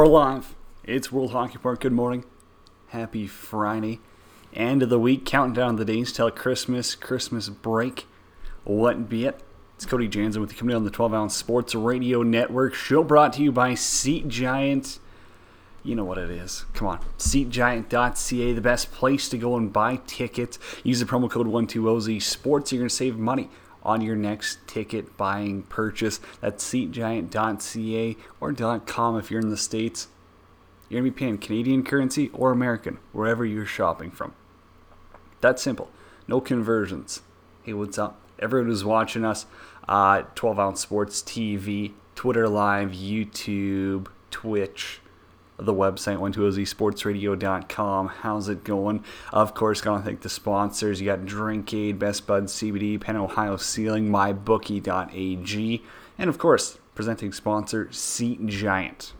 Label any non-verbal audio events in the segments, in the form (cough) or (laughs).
We're live. It's World Hockey Park. Good morning. Happy Friday. End of the week. Counting down the days till Christmas, Christmas break. What be it? It's Cody Jansen with you coming on the 12 Ounce Sports Radio Network. Show brought to you by Seat Giant. You know what it is. Come on. SeatGiant.ca, the best place to go and buy tickets. Use the promo code 12OZ Sports. You're going to save money on your next ticket buying purchase. That's SeatGiant.ca or .com if you're in the States. You're going to be paying Canadian currency or American, wherever you're shopping from. That's simple. No conversions. Hey, what's up? Everyone who's watching us, uh, 12 Ounce Sports TV, Twitter Live, YouTube, Twitch, the website, 12ozsportsradio.com. How's it going? Of course, gotta thank the sponsors. You got Drinkaid, Best Bud CBD, Penn Ohio Ceiling, MyBookie.ag, and of course, presenting sponsor, Seat Giant.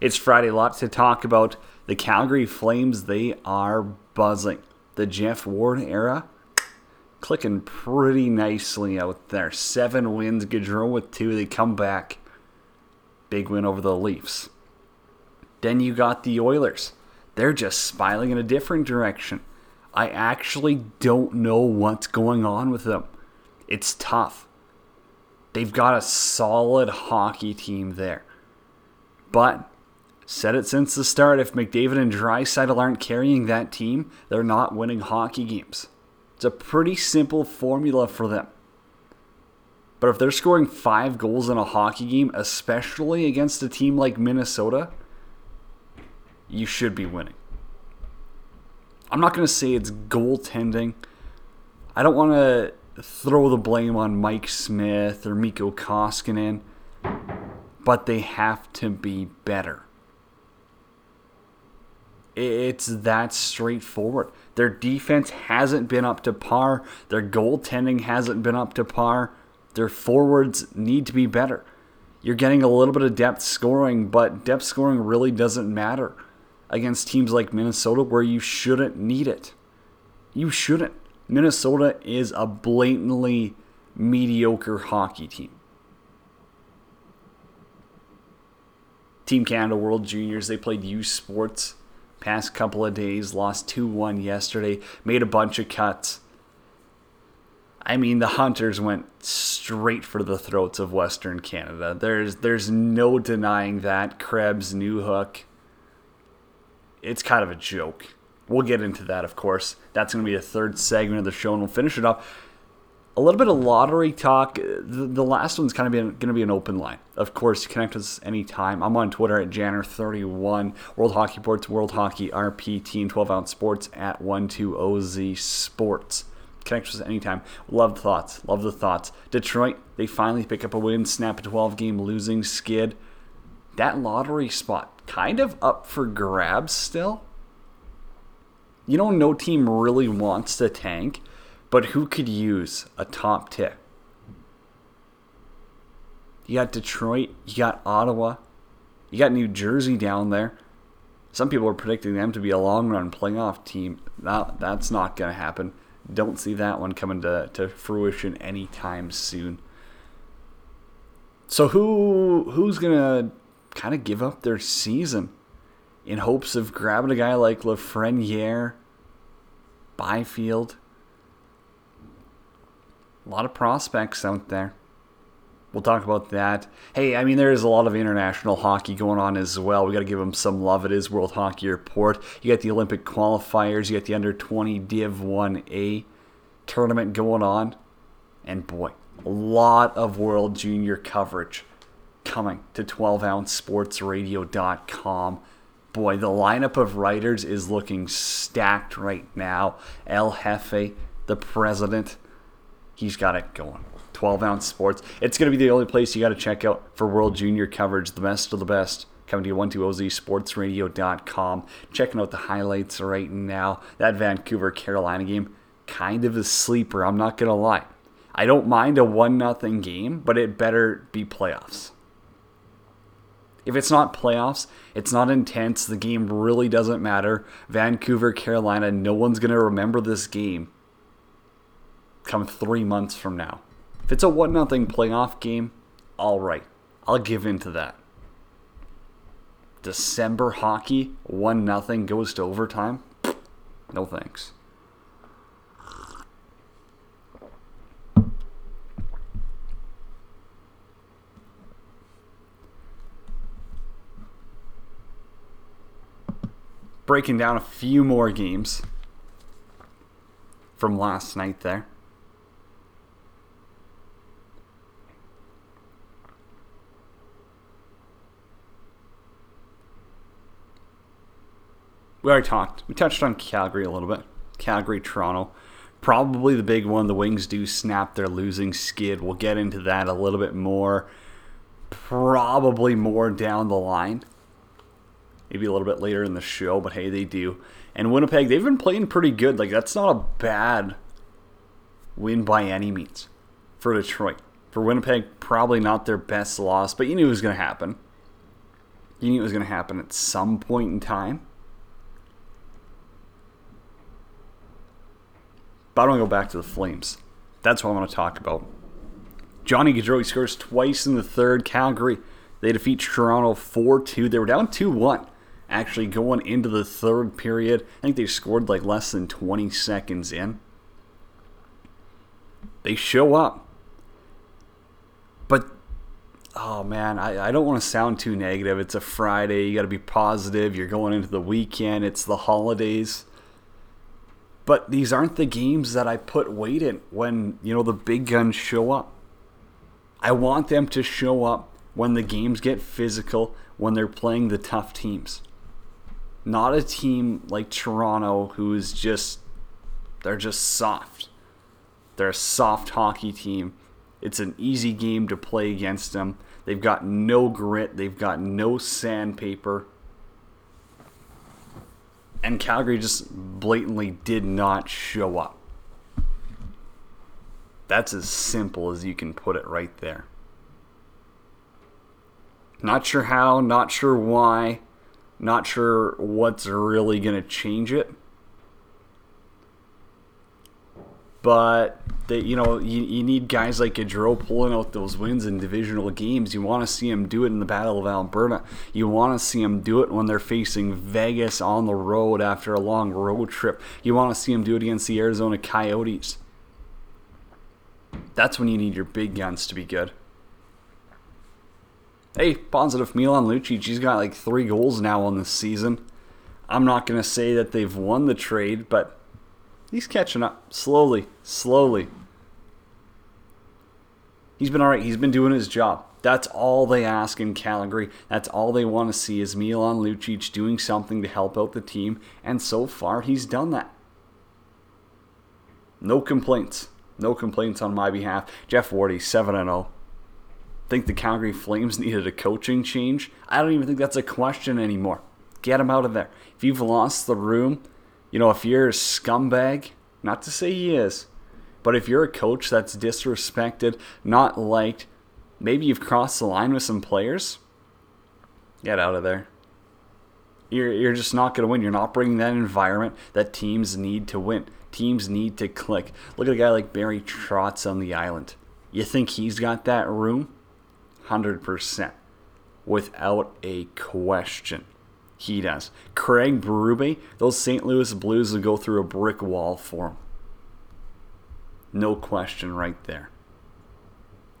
It's Friday, lots to talk about. The Calgary Flames, they are buzzing. The Geoff Ward era, clicking pretty nicely out there. Seven wins, Gaudreau with two. They come back. Big win over the Leafs. Then you got the Oilers. They're just spiraling in a different direction. I actually don't know what's going on with them. It's tough. They've got a solid hockey team there. But said it since the start, if McDavid and Draisaitl aren't carrying that team, they're not winning hockey games. It's a pretty simple formula for them. But if they're scoring five goals in a hockey game, especially against a team like Minnesota, you should be winning. I'm not going to say it's goaltending. I don't want to throw the blame on Mike Smith or Mikko Koskinen, but they have to be better. It's that straightforward. Their defense hasn't been up to par. Their goaltending hasn't been up to par. Their forwards need to be better. You're getting a little bit of depth scoring, but depth scoring really doesn't matter against teams like Minnesota where you shouldn't need it. You shouldn't. Minnesota is a blatantly mediocre hockey team. Team Canada World Juniors, they played U Sports past couple of days, lost 2 1 yesterday, made a bunch of cuts. I mean, the Hunters went straight for the throats of Western Canada. There's there's no denying that. Krebs, Newhook, it's kind of a joke. We'll get into that, of course. That's going to be the third segment of the show, and we'll finish it up. A little bit of lottery talk. Uh, the, the last one's kind of going to be an open line. Of course, connect us anytime. I'm on Twitter at Janner31, World Hockey Ports, World Hockey RP, Team 12 Ounce Sports at 12OZ Sports. Connect with us anytime. Love the thoughts. Love the thoughts. Detroit, they finally pick up a win, snap a 12 game losing skid. That lottery spot kind of up for grabs still. You know, no team really wants to tank, but who could use a top tick? You got Detroit, you got Ottawa, you got New Jersey down there. Some people are predicting them to be a long run playoff team. That, that's not going to happen. Don't see that one coming to, to fruition anytime soon. So who who's gonna kind of give up their season in hopes of grabbing a guy like Lafreniere, Byfield. A lot of prospects out there. We'll talk about that. Hey, I mean, there is a lot of international hockey going on as well. We got to give them some love. It is World Hockey Report. You got the Olympic qualifiers. You got the Under 20 Div 1A tournament going on. And boy, a lot of World Junior coverage coming to 12ouncesportsradio.com. Boy, the lineup of writers is looking stacked right now. El Jefe, the president, he's got it going. 12 ounce sports. It's going to be the only place you got to check out for World Junior coverage, the best of the best. Coming to you 12ozsportsradio.com. Checking out the highlights right now. That Vancouver Carolina game, kind of a sleeper, I'm not going to lie. I don't mind a 1 0 game, but it better be playoffs. If it's not playoffs, it's not intense, the game really doesn't matter. Vancouver, Carolina, no one's going to remember this game come three months from now. If it's a 1 0 playoff game, all right. I'll give in to that. December hockey, 1 nothing goes to overtime. No thanks. Breaking down a few more games from last night there. we already talked. We touched on Calgary a little bit. Calgary, Toronto. Probably the big one. The Wings do snap their losing skid. We'll get into that a little bit more. Probably more down the line. Maybe a little bit later in the show, but hey, they do. And Winnipeg, they've been playing pretty good. Like, that's not a bad win by any means for Detroit. For Winnipeg, probably not their best loss, but you knew it was going to happen. You knew it was going to happen at some point in time. But I want to go back to the Flames. That's what I want to talk about. Johnny Gaudreau scores twice in the third. Calgary, they defeat Toronto 4 2. They were down 2 1 actually going into the third period. I think they scored like less than 20 seconds in. They show up. But, oh man, I, I don't want to sound too negative. It's a Friday. You got to be positive. You're going into the weekend. It's the holidays. But these aren't the games that I put weight in when, you know, the big guns show up. I want them to show up when the games get physical, when they're playing the tough teams. Not a team like Toronto who is just, they're just soft. They're a soft hockey team. It's an easy game to play against them. They've got no grit, they've got no sandpaper and Calgary just blatantly did not show up. That's as simple as you can put it right there. Not sure how, not sure why, not sure what's really going to change it. But that you know you, you need guys like Gaudreau pulling out those wins in divisional games. You want to see him do it in the Battle of Alberta. You want to see him do it when they're facing Vegas on the road after a long road trip. You want to see him do it against the Arizona Coyotes. That's when you need your big guns to be good. Hey, positive Milan Lucic, he's got like three goals now on this season. I'm not going to say that they've won the trade, but He's catching up slowly, slowly. He's been all right. He's been doing his job. That's all they ask in Calgary. That's all they want to see is Milan Lucic doing something to help out the team, and so far he's done that. No complaints. No complaints on my behalf. Jeff Wardy, 7 0. Think the Calgary Flames (laughs) needed a coaching change? I don't even think that's a question anymore. Get him out of there. If you've lost the room, you know, if you're a scumbag, not to say he is, but if you're a coach that's disrespected, not liked, maybe you've crossed the line with some players, get out of there. You're, you're just not going to win. You're not bringing that environment that teams need to win. Teams need to click. Look at a guy like Barry Trotz on the island. You think he's got that room? 100%. Without a question. He does. Craig Berube, those St. Louis Blues will go through a brick wall for him. No question right there.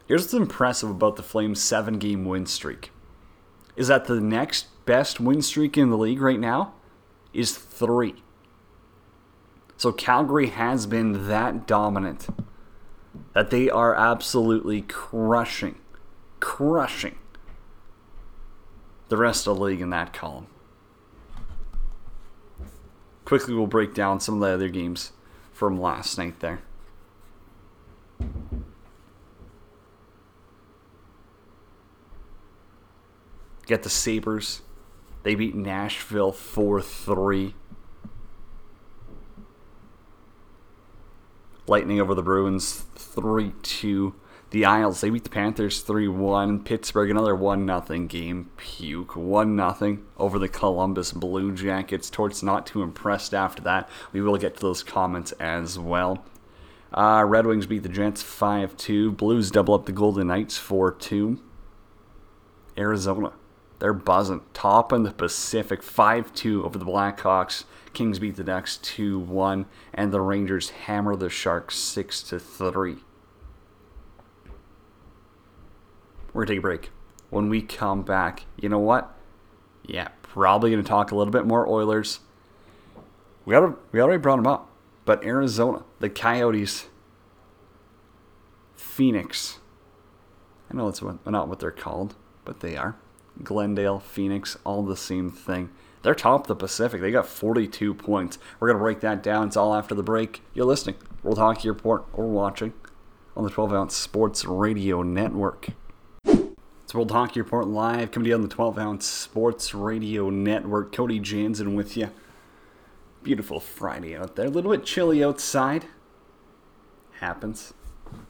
Here's what's impressive about the Flames' seven game win streak is that the next best win streak in the league right now is three. So Calgary has been that dominant that they are absolutely crushing, crushing the rest of the league in that column quickly we'll break down some of the other games from last night there. Get the Sabres. They beat Nashville 4 3. Lightning over the Bruins 3 2. The Isles, they beat the Panthers 3 1. Pittsburgh, another 1 0 game. Puke. 1 0 over the Columbus Blue Jackets. Torts not too impressed after that. We will get to those comments as well. Uh, Red Wings beat the Jets 5 2. Blues double up the Golden Knights 4 2. Arizona. They're buzzing. Top in the Pacific, 5 2 over the Blackhawks. Kings beat the Ducks 2 1, and the Rangers hammer the Sharks 6 3. We're going to take a break. When we come back, you know what? Yeah, probably going to talk a little bit more Oilers. We already, we already brought them up, but Arizona, the Coyotes, Phoenix. I know it's not what they're called, but they are. Glendale, Phoenix, all the same thing. They're top of the Pacific. They got 42 points. We're going to break that down. It's all after the break. You're listening. World Hockey Report or watching on the 12 ounce Sports Radio Network. It's World Hockey Report live coming to you on the 12 ounce Sports Radio Network. Cody Jansen with you. Beautiful Friday out there. A little bit chilly outside. Happens.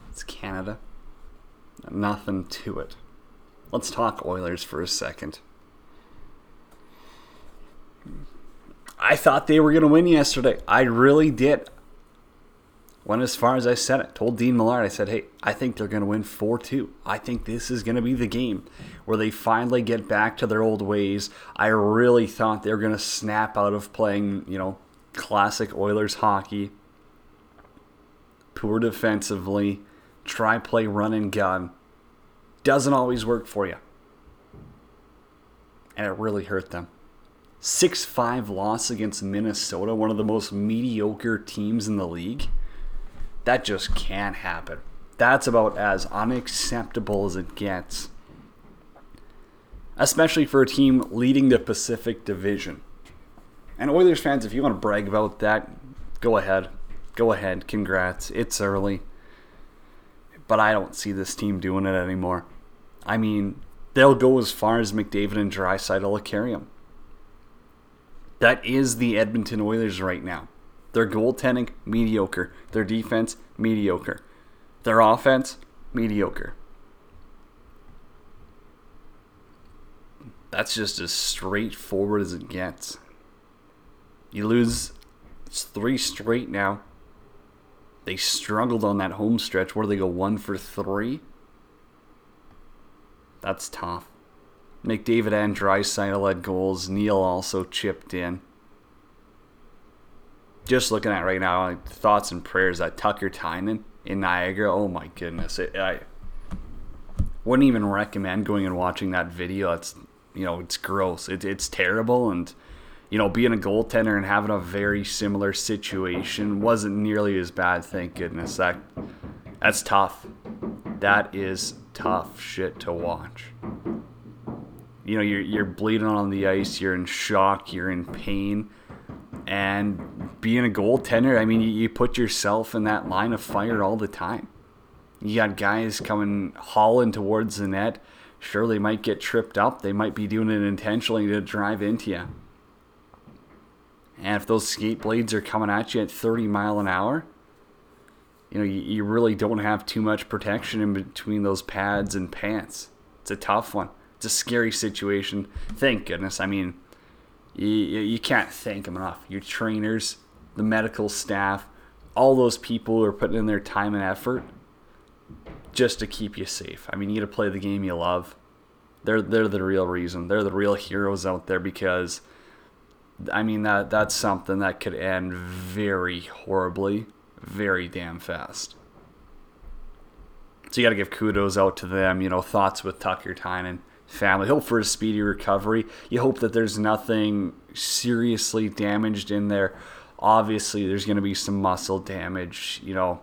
It's Canada. Nothing to it. Let's talk Oilers for a second. I thought they were going to win yesterday. I really did. Went as far as I said it. Told Dean Millard, I said, hey, I think they're going to win 4 2. I think this is going to be the game where they finally get back to their old ways. I really thought they were going to snap out of playing, you know, classic Oilers hockey. Poor defensively. Try play run and gun. Doesn't always work for you. And it really hurt them. 6 5 loss against Minnesota, one of the most mediocre teams in the league. That just can't happen. That's about as unacceptable as it gets. Especially for a team leading the Pacific Division. And Oilers fans, if you want to brag about that, go ahead. Go ahead. Congrats. It's early. But I don't see this team doing it anymore. I mean, they'll go as far as McDavid and Draisaitl will carry them. That is the Edmonton Oilers right now. Their goaltending, mediocre. Their defense, mediocre. Their offense, mediocre. That's just as straightforward as it gets. You lose three straight now. They struggled on that home stretch where they go one for three. That's tough. McDavid and Draisaitl had goals. Neal also chipped in. Just looking at right now, like, thoughts and prayers that Tucker Tynan in Niagara. Oh my goodness! It, I wouldn't even recommend going and watching that video. It's you know it's gross. It, it's terrible, and you know being a goaltender and having a very similar situation wasn't nearly as bad. Thank goodness. That that's tough. That is tough shit to watch you know you're you're bleeding on the ice, you're in shock, you're in pain, and being a goaltender, I mean, you, you put yourself in that line of fire all the time. You got guys coming hauling towards the net. Sure, they might get tripped up. They might be doing it intentionally to drive into you. And if those skate blades are coming at you at 30 mile an hour, you know, you, you really don't have too much protection in between those pads and pants. It's a tough one it's a scary situation. Thank goodness. I mean, you, you can't thank them enough. Your trainers, the medical staff, all those people who are putting in their time and effort just to keep you safe. I mean, you got to play the game you love. They're they're the real reason. They're the real heroes out there because I mean that that's something that could end very horribly, very damn fast. So you got to give kudos out to them. You know, thoughts with Tucker Tynan family. Hope for a speedy recovery. You hope that there's nothing seriously damaged in there. Obviously, there's going to be some muscle damage. You know,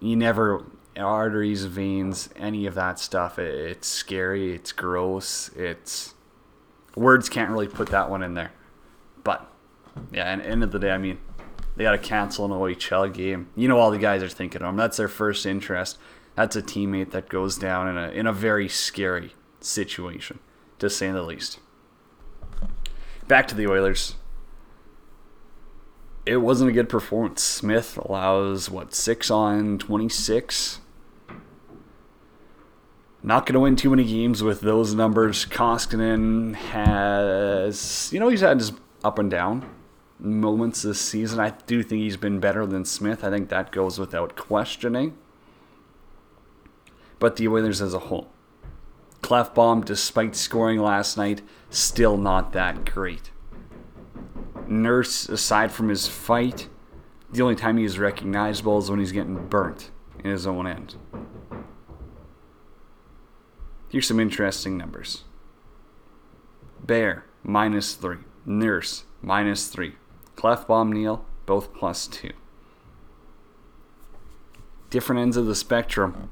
you never arteries, veins, any of that stuff. It's scary. It's gross. It's words can't really put that one in there. But yeah, and end of the day, I mean, they got to cancel an OHL game. You know, all the guys are thinking of them. That's their first interest. That's a teammate that goes down in a in a very scary situation, to say the least. Back to the Oilers. It wasn't a good performance. Smith allows, what, 6 on 26? Not going to win too many games with those numbers. Koskinen has, you know, he's had his up and down moments this season. I do think he's been better than Smith. I think that goes without questioning. But the Oilers as a whole, Klefbom, despite scoring last night, still not that great. Nurse, aside from his fight, the only time he is recognizable is when he's getting burnt in his own end. Here's some interesting numbers Bear, minus 3. Nurse, minus 3. Klefbom, Neal, both plus 2. Different ends of the spectrum.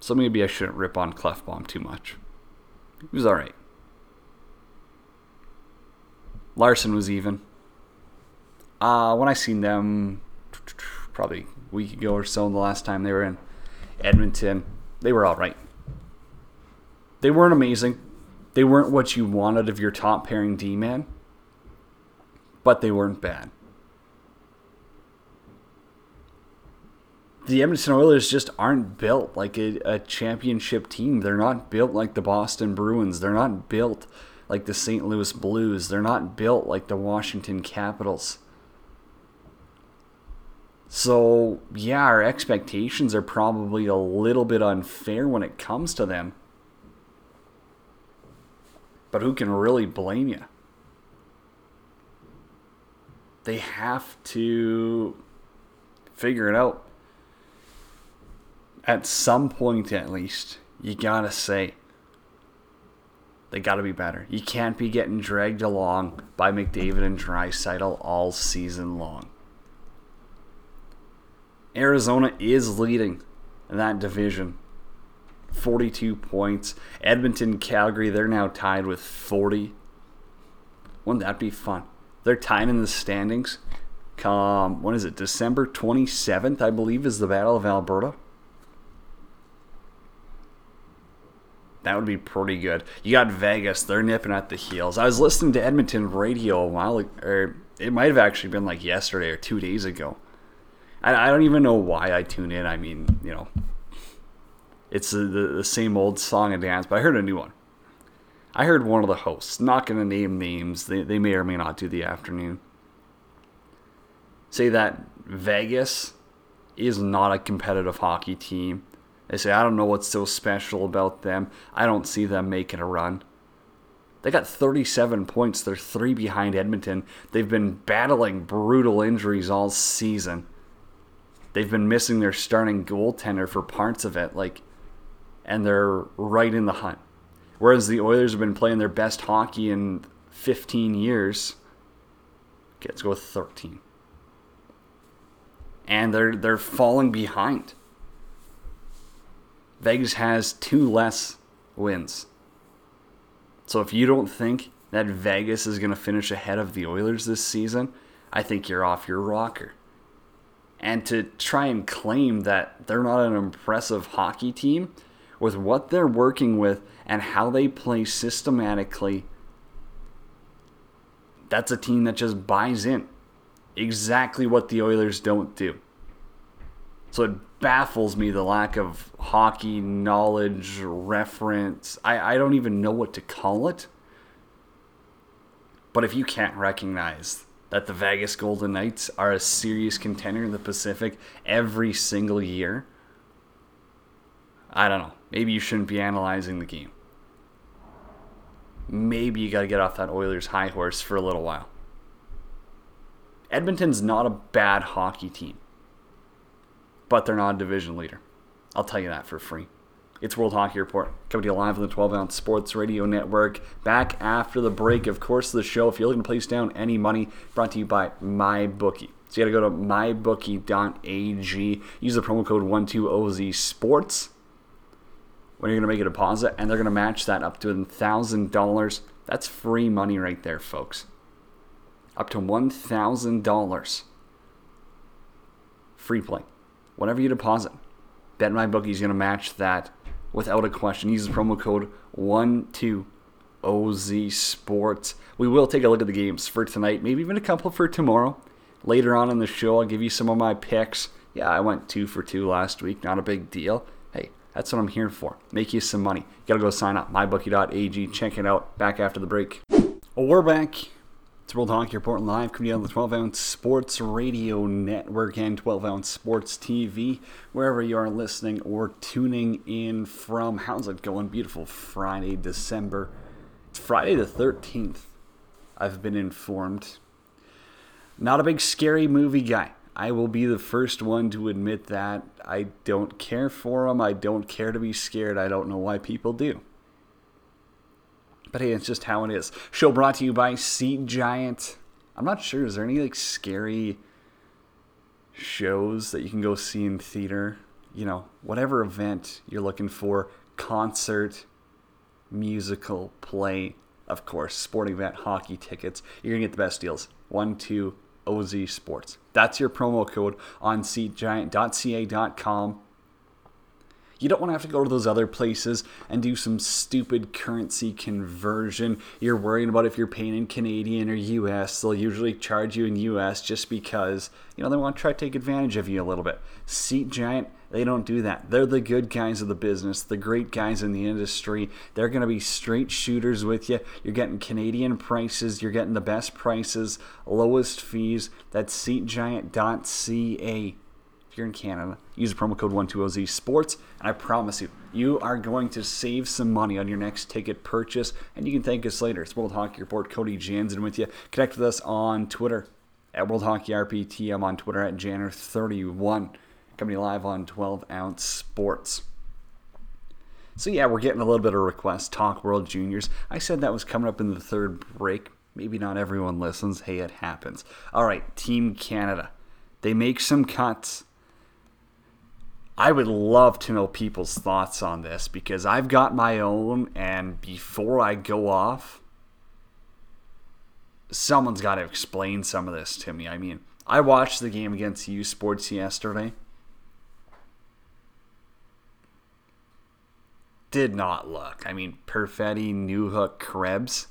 So maybe I shouldn't rip on Klefbom too much. He was alright. Larsson was even. Uh, when I seen them probably a week ago or so, the last time they were in Edmonton, they were alright. They weren't amazing. They weren't what you wanted of your top pairing D man, but they weren't bad. The Edmonton Oilers just aren't built like a, a championship team. They're not built like the Boston Bruins. They're not built like the St. Louis Blues. They're not built like the Washington Capitals. So, yeah, our expectations are probably a little bit unfair when it comes to them. But who can really blame you? They have to figure it out. At some point, at least, you gotta say, they gotta be better. You can't be getting dragged along by McDavid and Draisaitl all season long. Arizona is leading that division 42 points. Edmonton, Calgary, they're now tied with 40. Wouldn't that be fun? They're tied in the standings. Come, when is it? December 27th, I believe, is the Battle of Alberta. That would be pretty good. You got Vegas, they're nipping at the heels. I was listening to Edmonton radio a while or it might have actually been like yesterday or two days ago. I, I don't even know why I tune in. I mean, you know, it's the, the same old song and dance, but I heard a new one. I heard one of the hosts, not going to name names, they, they may or may not do the afternoon, say that Vegas is not a competitive hockey team. They say, I don't know what's so special about them. I don't see them making a run. They got 37 points. They're three behind Edmonton. They've been battling brutal injuries all season. They've been missing their starting goaltender for parts of it. Like, and they're right in the hunt. Whereas the Oilers have been playing their best hockey in 15 years. Okay, let's go with 13. And they're they're falling behind. Vegas has two less wins. So if you don't think that Vegas is going to finish ahead of the Oilers this season, I think you're off your rocker. And to try and claim that they're not an impressive hockey team with what they're working with and how they play systematically, that's a team that just buys in. Exactly what the Oilers don't do. So it baffles me the lack of hockey knowledge, reference. I, I don't even know what to call it. But if you can't recognize that the Vegas Golden Knights are a serious contender in the Pacific every single year, I don't know. Maybe you shouldn't be analyzing the game. Maybe you got to get off that Oilers high horse for a little while. Edmonton's not a bad hockey team, but they're not a division leader. I'll tell you that for free. It's World Hockey Report, coming to you live on the 12 ounce sports radio network. Back after the break, of course, the show. If you're looking to place down any money, brought to you by MyBookie. So you got to go to mybookie.ag, use the promo code 12OZ Sports when you're going to make a deposit, and they're going to match that up to $1,000. That's free money right there, folks. Up to $1,000. Free play. Whatever you deposit, Bet My is going to match that without a question. Use the promo code 12OZ Sports. We will take a look at the games for tonight, maybe even a couple for tomorrow. Later on in the show, I'll give you some of my picks. Yeah, I went two for two last week, not a big deal. Hey, that's what I'm here for. Make you some money. You gotta go sign up. MyBookie.ag. Check it out. Back after the break. Well, we're back. It's World Hockey Report live coming on the 12 ounce Sports Radio Network and 12 ounce Sports TV, wherever you are listening or tuning in from. How's it going? Beautiful Friday, December. It's Friday the 13th. I've been informed. Not a big scary movie guy. I will be the first one to admit that. I don't care for them. I don't care to be scared. I don't know why people do. But hey, it's just how it is. Show brought to you by Seat Giant. I'm not sure. Is there any like scary shows that you can go see in theater? You know, whatever event you're looking for, concert, musical, play, of course, sporting event, hockey tickets. You're gonna get the best deals. One, two, OZ Sports. That's your promo code on seatgiant.ca.com you don't want to have to go to those other places and do some stupid currency conversion. You're worrying about if you're paying in Canadian or US. They'll usually charge you in US just because, you know, they want to try to take advantage of you a little bit. Seat Giant, they don't do that. They're the good guys of the business, the great guys in the industry. They're going to be straight shooters with you. You're getting Canadian prices, you're getting the best prices, lowest fees. That's seatgiant.ca you're in Canada, use the promo code 12OZ Sports, and I promise you, you are going to save some money on your next ticket purchase, and you can thank us later. It's World Hockey Report, Cody Jansen with you. Connect with us on Twitter at World Hockey RPT. I'm on Twitter at Janner31. Coming live on 12 Ounce Sports. So yeah, we're getting a little bit of request. Talk World Juniors. I said that was coming up in the third break. Maybe not everyone listens. Hey, it happens. All right, Team Canada. They make some cuts. I would love to know people's thoughts on this because I've got my own, and before I go off, someone's got to explain some of this to me. I mean, I watched the game against U Sports yesterday. Did not look. I mean, Perfetti, Newhook, Krebs,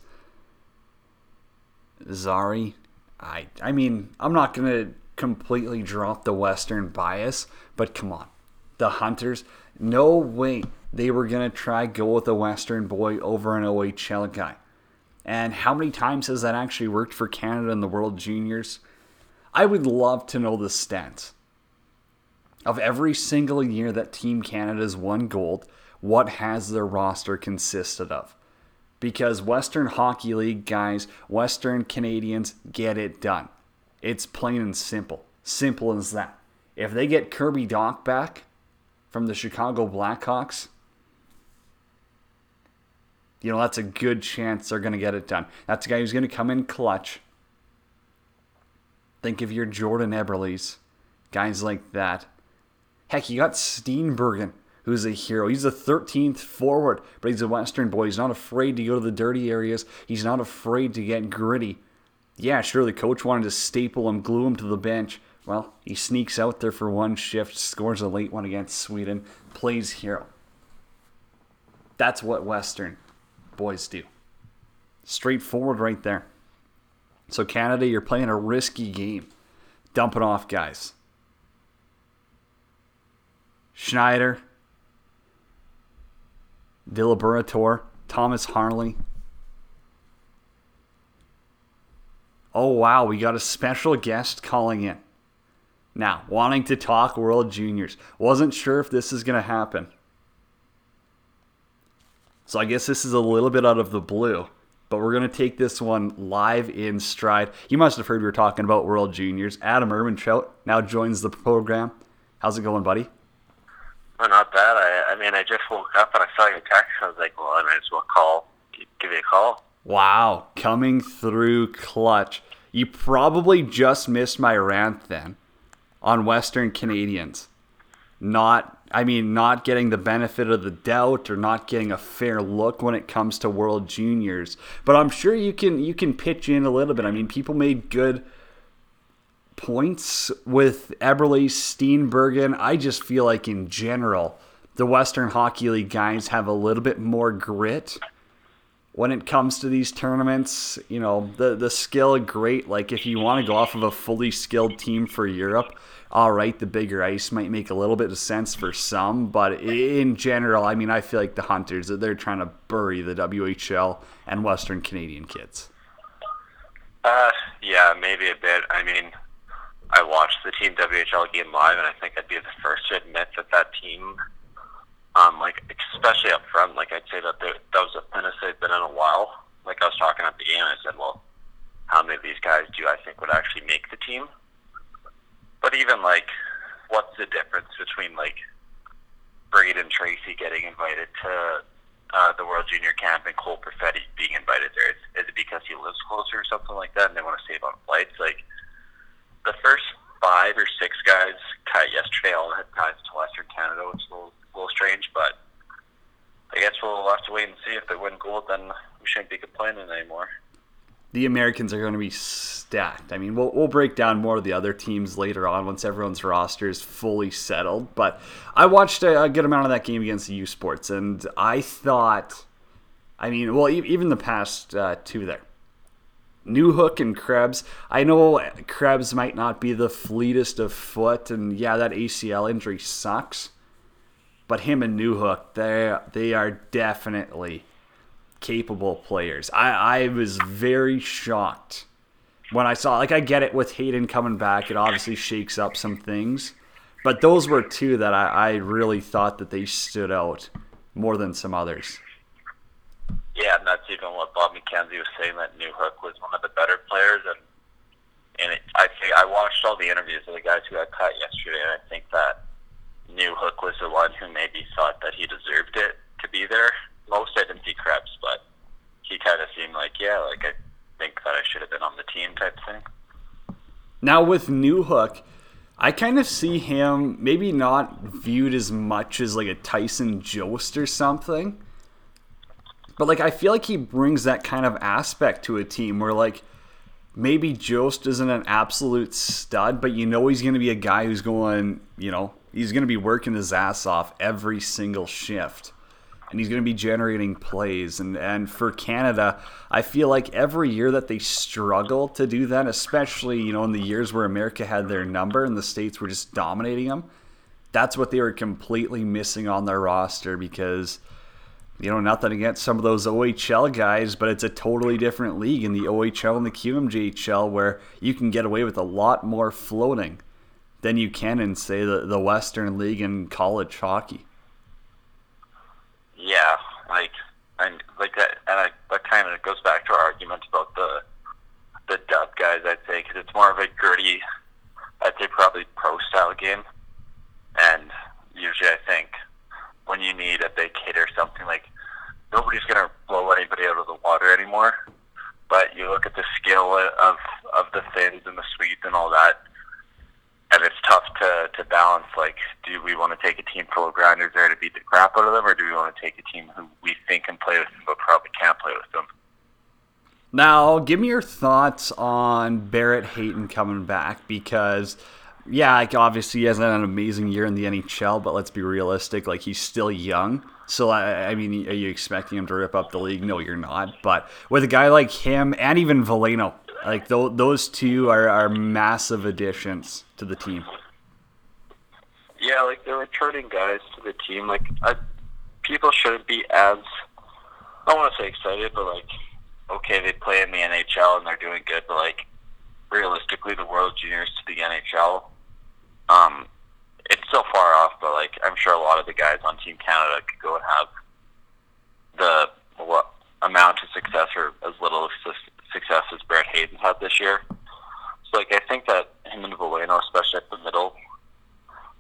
Zary. I I mean, I'm not gonna completely drop the Western bias, but come on the Hunters. No way they were going to try go with a Western boy over an OHL guy. And how many times has that actually worked for Canada in the World Juniors? I would love to know the stats of every single year that Team Canada's won gold. What has their roster consisted of? Because Western Hockey League guys, Western Canadians get it done. It's plain and simple. Simple as that. If they get Kirby Dach back, from the Chicago Blackhawks, you know, that's a good chance they're going to get it done. That's a guy who's going to come in clutch. Think of your Jordan Eberles, guys like that. Heck, you got Steenbergen, who's a hero. He's the 13th forward, but he's a Western boy. He's not afraid to go to the dirty areas. He's not afraid to get gritty. Yeah, sure, the coach wanted to staple him, glue him to the bench, well, he sneaks out there for one shift, scores a late one against Sweden, plays hero. That's what Western boys do. Straightforward right there. So, Canada, you're playing a risky game. Dumping off guys. Schneider, Delaburator, Thomas Harley. Oh, wow, we got a special guest calling in. Now, wanting to talk World Juniors. Wasn't sure if this is going to happen. So I guess this is a little bit out of the blue, but we're going to take this one live in stride. You must have heard we were talking about World Juniors. Adam Ermantrout now joins the program. How's it going, buddy? Well, not bad. I, I mean, I just woke up and I saw your text. I was like, well, I might as well call, give you a call. Wow, coming through clutch. You probably just missed my rant then on Western Canadians. Not, I mean, not getting the benefit of the doubt or not getting a fair look when it comes to World Juniors. But I'm sure you can you can pitch in a little bit. I mean, people made good points with Eberle, Steenbergen. I just feel like in general, the Western Hockey League guys have a little bit more grit when it comes to these tournaments. You know, the the skill great. Like if you want to go off of a fully skilled team for Europe, all right, the bigger ice might make a little bit of sense for some, but in general, I mean, I feel like the Hunters they're trying to bury the WHL and Western Canadian kids. Uh, yeah, maybe a bit. I mean, I watched the Team WHL game live, and I think I'd be the first to admit that that team, um, like especially up front, like I'd say that that was the thinnest they've been in a while. Like I was talking at the game, I said, well, how many of these guys do I think would actually make the team? But even like, what's the difference between like Brayden Tracey getting invited to uh, the World Junior Camp and Cole Perfetti being invited there? Is, is it because he lives closer or something like that, and they want to save on flights? Like the first five or six guys cut yesterday all had ties to Western Canada, which is a little, a little strange, but I guess we'll have to wait and see if they win gold. Then we shouldn't be complaining anymore the Americans are going to be stacked. I mean, we'll, we'll break down more of the other teams later on once everyone's roster is fully settled. But I watched a, good amount of that game against the U Sports, and I thought, I mean, well, even the past uh, two there. Newhook and Krebs. I know Krebs might not be the fleetest of foot, and yeah, that ACL injury sucks. But him and Newhook, they they are definitely capable players. I, I was very shocked when I saw like I get it with Hayton coming back, it obviously shakes up some things. But those were two that I, I really thought that they stood out more than some others. Yeah, and that's even what Bob McKenzie was saying that Newhook was one of the better players, and and it, I think I watched all the interviews of the guys who got cut yesterday, and I think that Newhook was the one who maybe thought that he deserved it to be there most I didn't see Krebs, but he kind of seemed like, yeah, like I think that I should have been on the type thing. Now with Newhook, I kind of see him maybe not viewed as much as like a Tyson Jost or something. But like I feel like he brings that kind of aspect to a team where like maybe Jost isn't an absolute stud, but you know he's going to be a guy who's going, you know, he's going to be working his ass off every single shift and he's going to be generating plays. And, and for Canada, I feel like every year that they struggle to do that, especially you know in the years where America had their number and the states were just dominating them, that's what they were completely missing on their roster because. You know, nothing against some of those OHL guys, but it's a totally different league in the OHL and the QMJHL where you can get away with a lot more floating than you can in, say, the, the Western League and college hockey yeah, like and like that, and I, that kind of goes back to our argument about the the dub guys. I'd say because it's more of a gritty, I'd say probably pro style game, and usually I think when you need a big hit or something like nobody's gonna blow anybody out of the water anymore. But you look at the skill of of the Finns and the Swedes and all that and it's tough to, to balance like do we want to take a team full of grinders there to beat the crap out of them or do we want to take a team who we think can play with them but probably can't play with them? Now give me your thoughts on barrett hayton coming back because yeah like obviously he hasn't had an amazing year in the nhl but let's be realistic like he's still young. So I, I mean are you expecting him to rip up the league? No you're not. But with a guy like him and even Veleno like th- those two are, are massive additions to the team. Yeah, like they're returning guys to the team. Like I, people shouldn't be as I don't want to say excited, but like okay, they play in the NHL and they're doing good, but like realistically, the World Juniors to the NHL, um, it's still far off. But like I'm sure a lot of the guys on Team Canada could go and have the what amount of success or as little success as Barrett Hayton had this year. So like I think that him and Veleno, especially at the middle,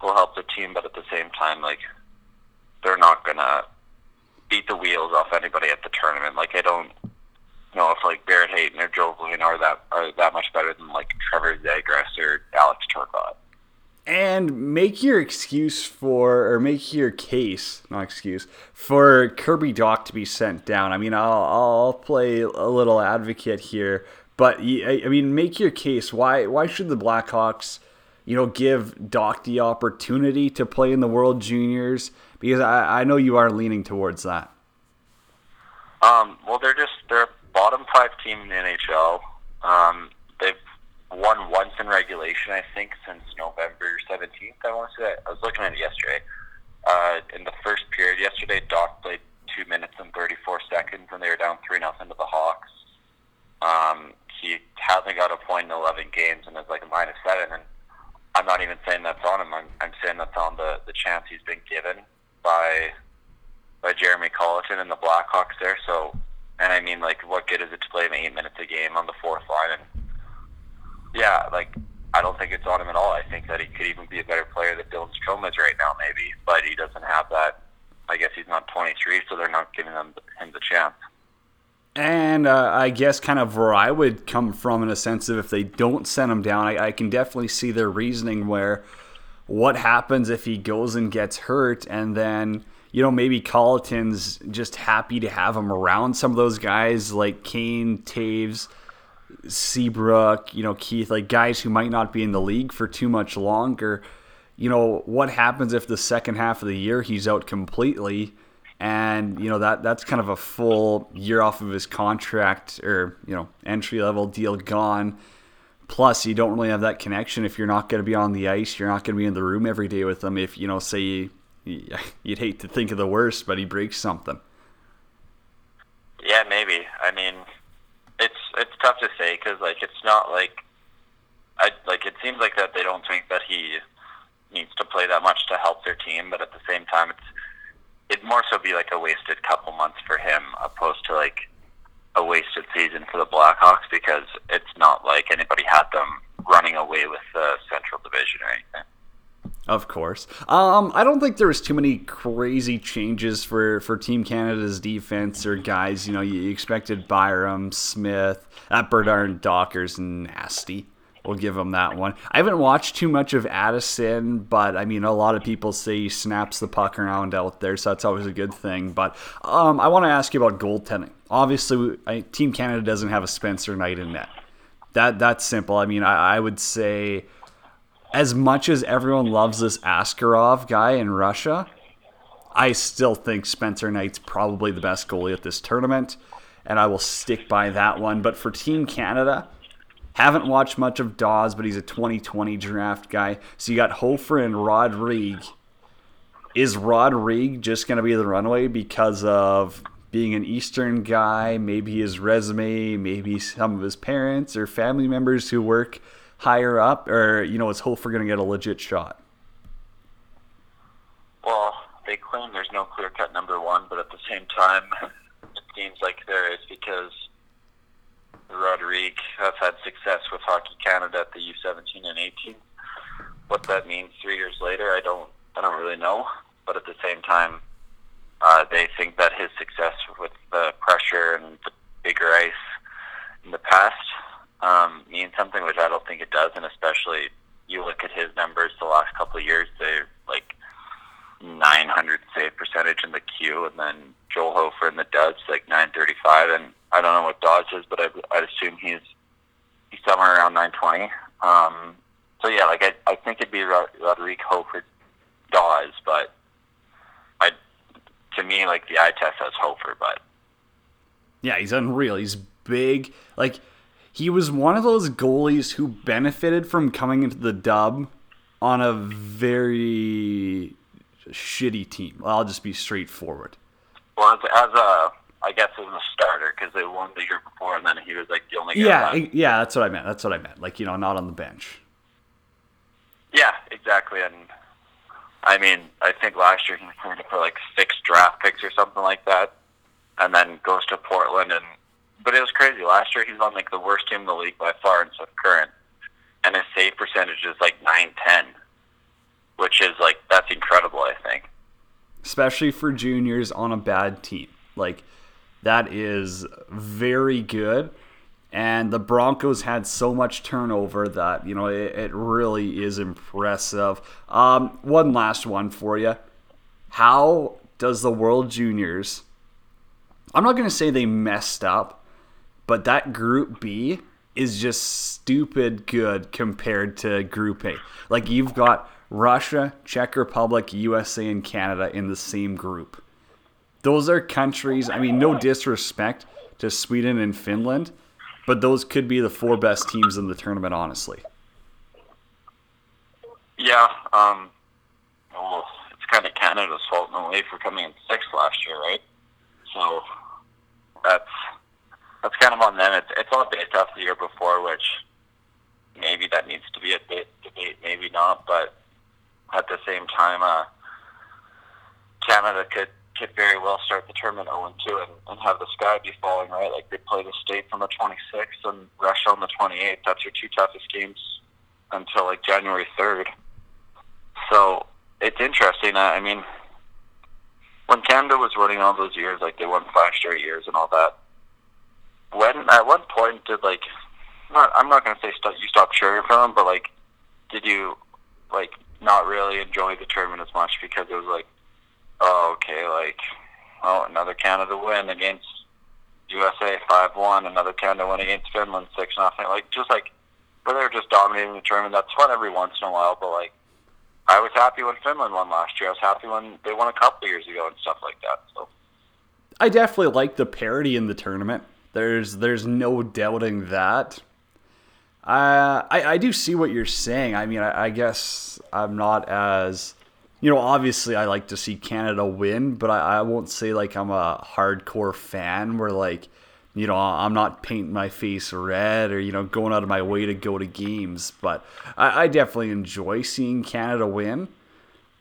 will help the team, but at the same time, like they're not gonna beat the wheels off anybody at the tournament. Like I don't know if like Barrett Hayton or Joe Veleno are that are that much better than like Trevor Zegras or Alex Turcotte. And make your excuse for, or make your case, not excuse, for Kirby Dach to be sent down. I mean, I'll, I'll play a little advocate here but I mean, make your case. Why why should the Blackhawks, you know, give Dach the opportunity to play in the World Juniors? Because I, I know you are leaning towards that. Um, well, they're just they're a bottom five team in the NHL. Um, they've won once in regulation, I think, since November 17th. I want to say I was looking at it yesterday. Uh, in the first period yesterday, Dach played two minutes and 34 seconds, and they were down three nothing to the Hawks. Um, he hasn't got a point in 11 games, and is like a minus seven. And I'm not even saying that's on him. I'm, I'm saying that's on the the chance he's been given by by Jeremy Colliton and the Blackhawks there. So, and I mean, like, what good is it to play him eight minutes a game on the fourth line and yeah, like, I don't think it's on him at all. I think that he could even be a better player than Dylan Strome is right now, maybe, but he doesn't have that. I guess he's not 23, so they're not giving him him the chance. And uh, I guess kind of where I would come from in a sense of if they don't send him down, I, I can definitely see their reasoning where what happens if he goes and gets hurt and then you know maybe Colliton's just happy to have him around some of those guys like Kane, Toews, Seabrook, you know Keith, like guys who might not be in the league for too much longer. You know what happens if the second half of the year he's out completely? and you know that that's kind of a full year off of his contract or you know entry level deal gone plus you don't really have that connection if you're not going to be on the ice you're not going to be in the room every day with him if you know say you, (laughs) you'd hate to think of the worst but he breaks something yeah maybe i mean it's tough to say because like it's not like i like it seems like that they don't think that he needs to play that much to help their team but at the same time it's it'd more so be like a wasted couple months for him opposed to like a wasted season for the Blackhawks because it's not like anybody had them running away with the Central Division or anything. Of course. Um, I don't think there was too many crazy changes for, for Team Canada's defense or guys. You know, you expected Byram, Smith, that Bernard-Docker's, nasty. We'll give him that one. I haven't watched too much of Addison, but I mean, a lot of people say he snaps the puck around out there, so that's always a good thing. But um, I want to ask you about goaltending. Obviously, I, Team Canada doesn't have a Spencer Knight in net. That that's simple. I mean, I, I would say, as much as everyone loves this Askarov guy in Russia, I still think Spencer Knight's probably the best goalie at this tournament, and I will stick by that one. But for Team Canada. Haven't watched much of Daws, but he's a 2020 draft guy. So you got Hofer and Rodrigue. Is Rodrigue just going to be the runaway because of being an Eastern guy? Maybe his resume, maybe some of his parents or family members who work higher up? Or, you know, is Hofer going to get a legit shot? Well, they claim there's no clear cut number one, but at the same time, (laughs) it seems like there is because Rodrigue has had success with Hockey Canada at the U17 and 18. What that means three years later, I don't, I don't really know. But at the same time, uh, they think that his success with the pressure and the bigger ice in the past um, means something, which I don't think it does. And especially, you look at his numbers the last couple of years; they're like 900 save percentage in the Q, and then Joel Hofer in the Duds like 935, and I don't know what Daws is, but I, I'd assume he's he's somewhere around 920. Um, so yeah, like I, I think it'd be Rodrigue Hofer Daws, but I to me like the eye test says Hofer, but yeah, he's unreal. He's big. Like he was one of those goalies who benefited from coming into the dub on a very shitty team. I'll just be straightforward. Well, as, a I guess as a starter because they won the year before, and then he was like the only. Yeah, left. yeah, that's what I meant. That's what I meant. Like you know, not on the bench. Yeah, exactly. And I mean, I think last year he was trying for like six draft picks or something like that, and then goes to Portland. And but it was crazy. Last year he's on like the worst team in the league by far in Swift Current, and his save percentage is like nine ten, which is like that's incredible. I think, especially for juniors on a bad team. Like that is very good. And the Broncos had so much turnover that, you know, it, it really is impressive. Um, one last one for you. How does the World Juniors, I'm not going to say they messed up, but that Group B is just stupid good compared to Group A. Like you've got Russia, Czech Republic, USA, and Canada in the same group those are countries. I mean, no disrespect to Sweden and Finland, but those could be the four best teams in the tournament, honestly. Yeah, um, well, it's kind of Canada's fault in a way for coming in sixth last year, right? So that's that's kind of on them. It's it's all based off the year before, which maybe that needs to be a bit debate, maybe not. But at the same time, uh, Canada could could very well start the tournament 0 2 and, and have the sky be falling, right? Like they play the state on the 26th and Russia on the 28th. That's your two toughest games until like January 3rd. So it's interesting. I mean, when Canada was winning all those years, like they won five straight years and all that. When at what point did like, not I'm not gonna say stop, you stopped cheering for them, but like, did you like not really enjoy the tournament as much because it was like oh, okay, like, oh, another Canada win against USA five one, another Canada win against Finland six nothing. Like just like where they're just dominating the tournament. That's fun every once in a while, but like I was happy when Finland won last year. I was happy when they won a couple years ago and stuff like that. So I definitely like the parity in the tournament. There's there's no doubting that. Uh, I I do see what you're saying. I mean, I, I guess I'm not as you know, obviously I like to see Canada win, but I, I won't say like I'm a hardcore fan where like, you know, I'm not painting my face red or, you know, going out of my way to go to games. But I, I definitely enjoy seeing Canada win.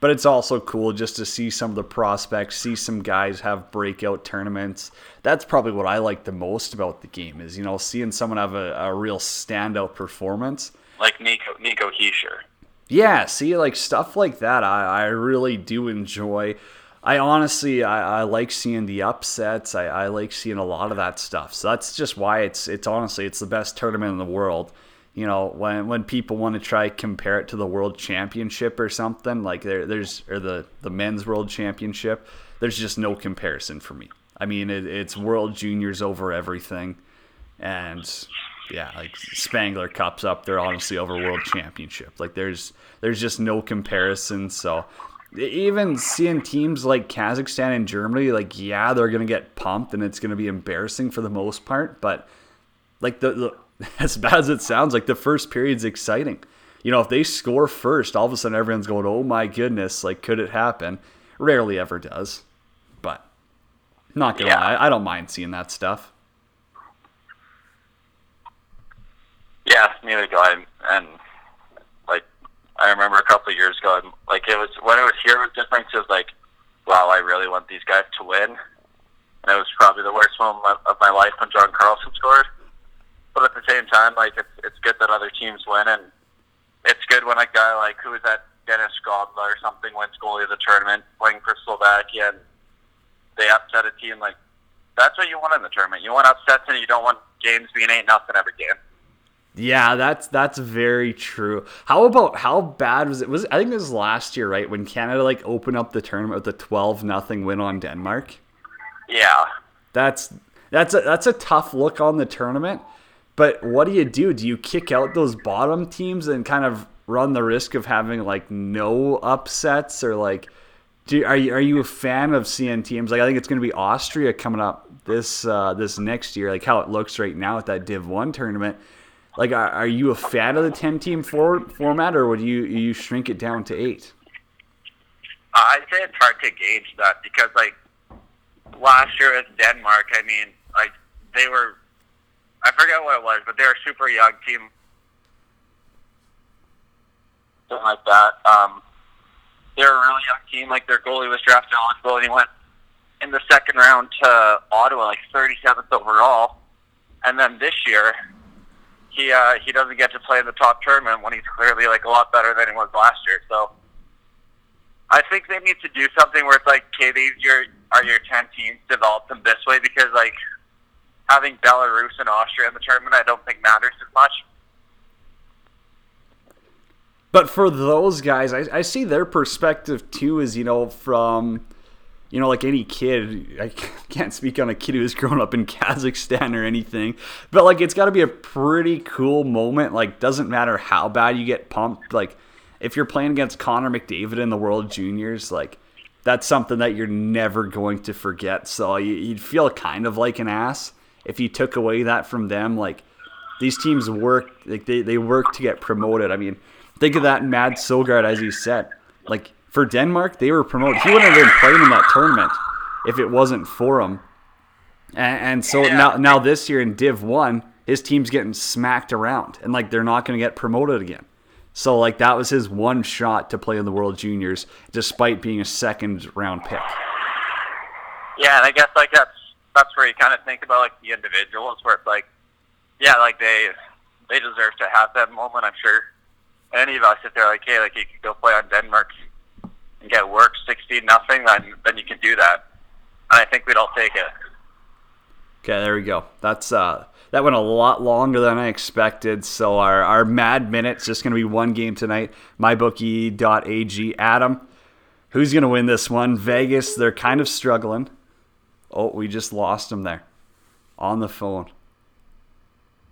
But it's also cool just to see some of the prospects, see some guys have breakout tournaments. That's probably what I like the most about the game is, you know, seeing someone have a, a real standout performance. Like Nico Nico Hischier yeah, see, like stuff like that, I, I really do enjoy. I honestly, I, I like seeing the upsets. I, I like seeing a lot of that stuff. So that's just why it's it's honestly it's the best tournament in the world. You know, when when people want to try compare it to the World Championship or something like there there's or the the men's World Championship, there's just no comparison for me. I mean, it, it's World Juniors over everything, and yeah, like Spengler Cup's up there, honestly, over World Championship. Like there's there's just no comparison. So even seeing teams like Kazakhstan and Germany, like yeah, they're gonna get pumped and it's gonna be embarrassing for the most part. But like the, the (laughs) as bad as it sounds, like the first period's exciting. You know, if they score first, all of a sudden everyone's going, "Oh my goodness!" Like, could it happen? Rarely ever does, but not gonna yeah. lie, I don't mind seeing that stuff. Yeah, neither do I. And like, I remember a couple of years ago, like it was when it was here, it was different. It was like, wow, I really want these guys to win. And it was probably the worst moment of my life when John Carlson scored. But at the same time, like it's it's good that other teams win, and it's good when a guy like who is that Denis Godla or something wins goalie of the tournament, playing for Slovakia, and they upset a team. Like that's what you want in the tournament. You want upsets, and you don't want games being eight nothing every game. Yeah, that's that's very true. How about how bad was it? Was I think it was last year, right, when Canada like opened up the tournament with a twelve nothing win on Denmark? Yeah. That's that's a that's a tough look on the tournament. But what do you do? Do you kick out those bottom teams and kind of run the risk of having like no upsets or like do are you are you a fan of seeing teams like I think it's going to be Austria coming up this uh, this next year like how it looks right now at that Div 1 tournament like, are, are you a fan of the ten team for, format, or would you you shrink it down to eight? I'd say it's hard to gauge that because, like, last year with Denmark, I mean, like they were, I forget what it was, but they were a super young team, something like that. Um, they were a really young team. Like their goalie was drafted eligible, and he went in the second round to Ottawa, like 37th overall. And then this year, he uh, he doesn't get to play in the top tournament when he's clearly like a lot better than he was last year. So I think they need to do something where it's like, okay, these your are your ten teams, develop them this way because like having Belarus and Austria in the tournament, I don't think matters as much. But for those guys, I, I see their perspective too. Is you know from you know, like any kid, I (laughs) can't speak on a kid who's grown up in Kazakhstan or anything, but like it's got to be a pretty cool moment. Like, doesn't matter how bad you get pumped. Like, if you're playing against Connor McDavid in the World Juniors, like that's something that you're never going to forget. So you'd feel kind of like an ass if you took away that from them. Like these teams work, like they, they work to get promoted. I mean, think of that Mads Søgaard, as you said. Like for Denmark, they were promoted. He wouldn't have been playing in that tournament if it wasn't for him. And, and so yeah. now, now this year in Div One, his team's getting smacked around, and like they're not going to get promoted again. So like that was his one shot to play in the World Juniors, despite being a second round pick. Yeah, and I guess like that's that's where you kind of think about like the individuals, where it's like, yeah, like they they deserve to have that moment. I'm sure any of us, if they're like, hey, like you could go play on Denmark and get work sixteen nothing, then then you can do that. And I think we'd all take it. Okay, there we go. That's uh that went a lot longer than I expected. So our our mad minute's just gonna be one game tonight. MyBookie.ag. Adam, who's gonna win this one? Vegas, they're kind of struggling. Oh, we just lost him there. On the phone.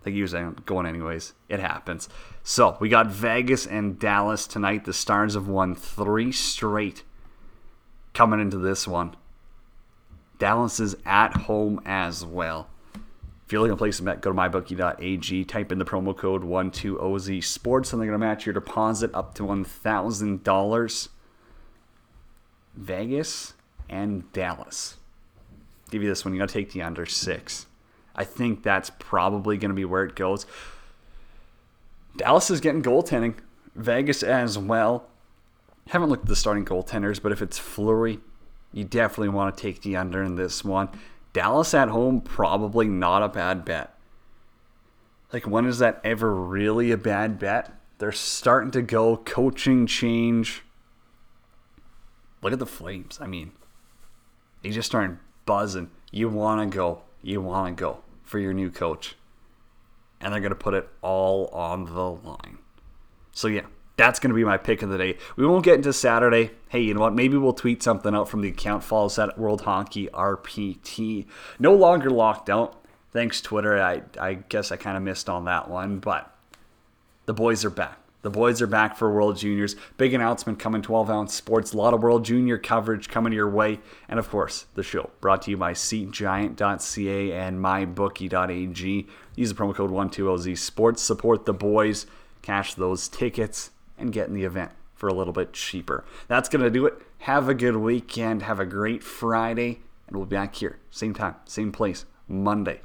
Think he was going anyways. It happens. So we got Vegas and Dallas tonight. The Stars have won three straight coming into this one. Dallas is at home as well. If you're looking to play some bet, go to mybookie.ag, type in the promo code 12OZ Sports, and they're going to match your deposit up to $1,000. Vegas and Dallas. Give you this one. You got to take the under six. I think that's probably going to be where it goes. Dallas is getting goaltending. Vegas as well. Haven't looked at the starting goaltenders, but if it's Fleury, you definitely want to take the under in this one. Dallas at home, probably not a bad bet. Like, when is that ever really a bad bet? They're starting to go coaching change. Look at the Flames. I mean, they just started buzzing. You want to go. You want to go for your new coach. And they're going to put it all on the line. So, yeah, that's going to be my pick of the day. We won't get into Saturday. Hey, you know what? Maybe we'll tweet something out from the account. Follow at World Hockey RPT. No longer locked out. Thanks, Twitter. I, I guess I kind of missed on that one, but the boys are back. The boys are back for World Juniors. Big announcement coming 12 ounce sports. A lot of World Junior coverage coming your way. And of course, the show brought to you by SeatGiant.ca and MyBookie.ag. Use the promo code 12OZ Sports. Support the boys. Cash those tickets and get in the event for a little bit cheaper. That's going to do it. Have a good weekend. Have a great Friday. And we'll be back here, same time, same place, Monday.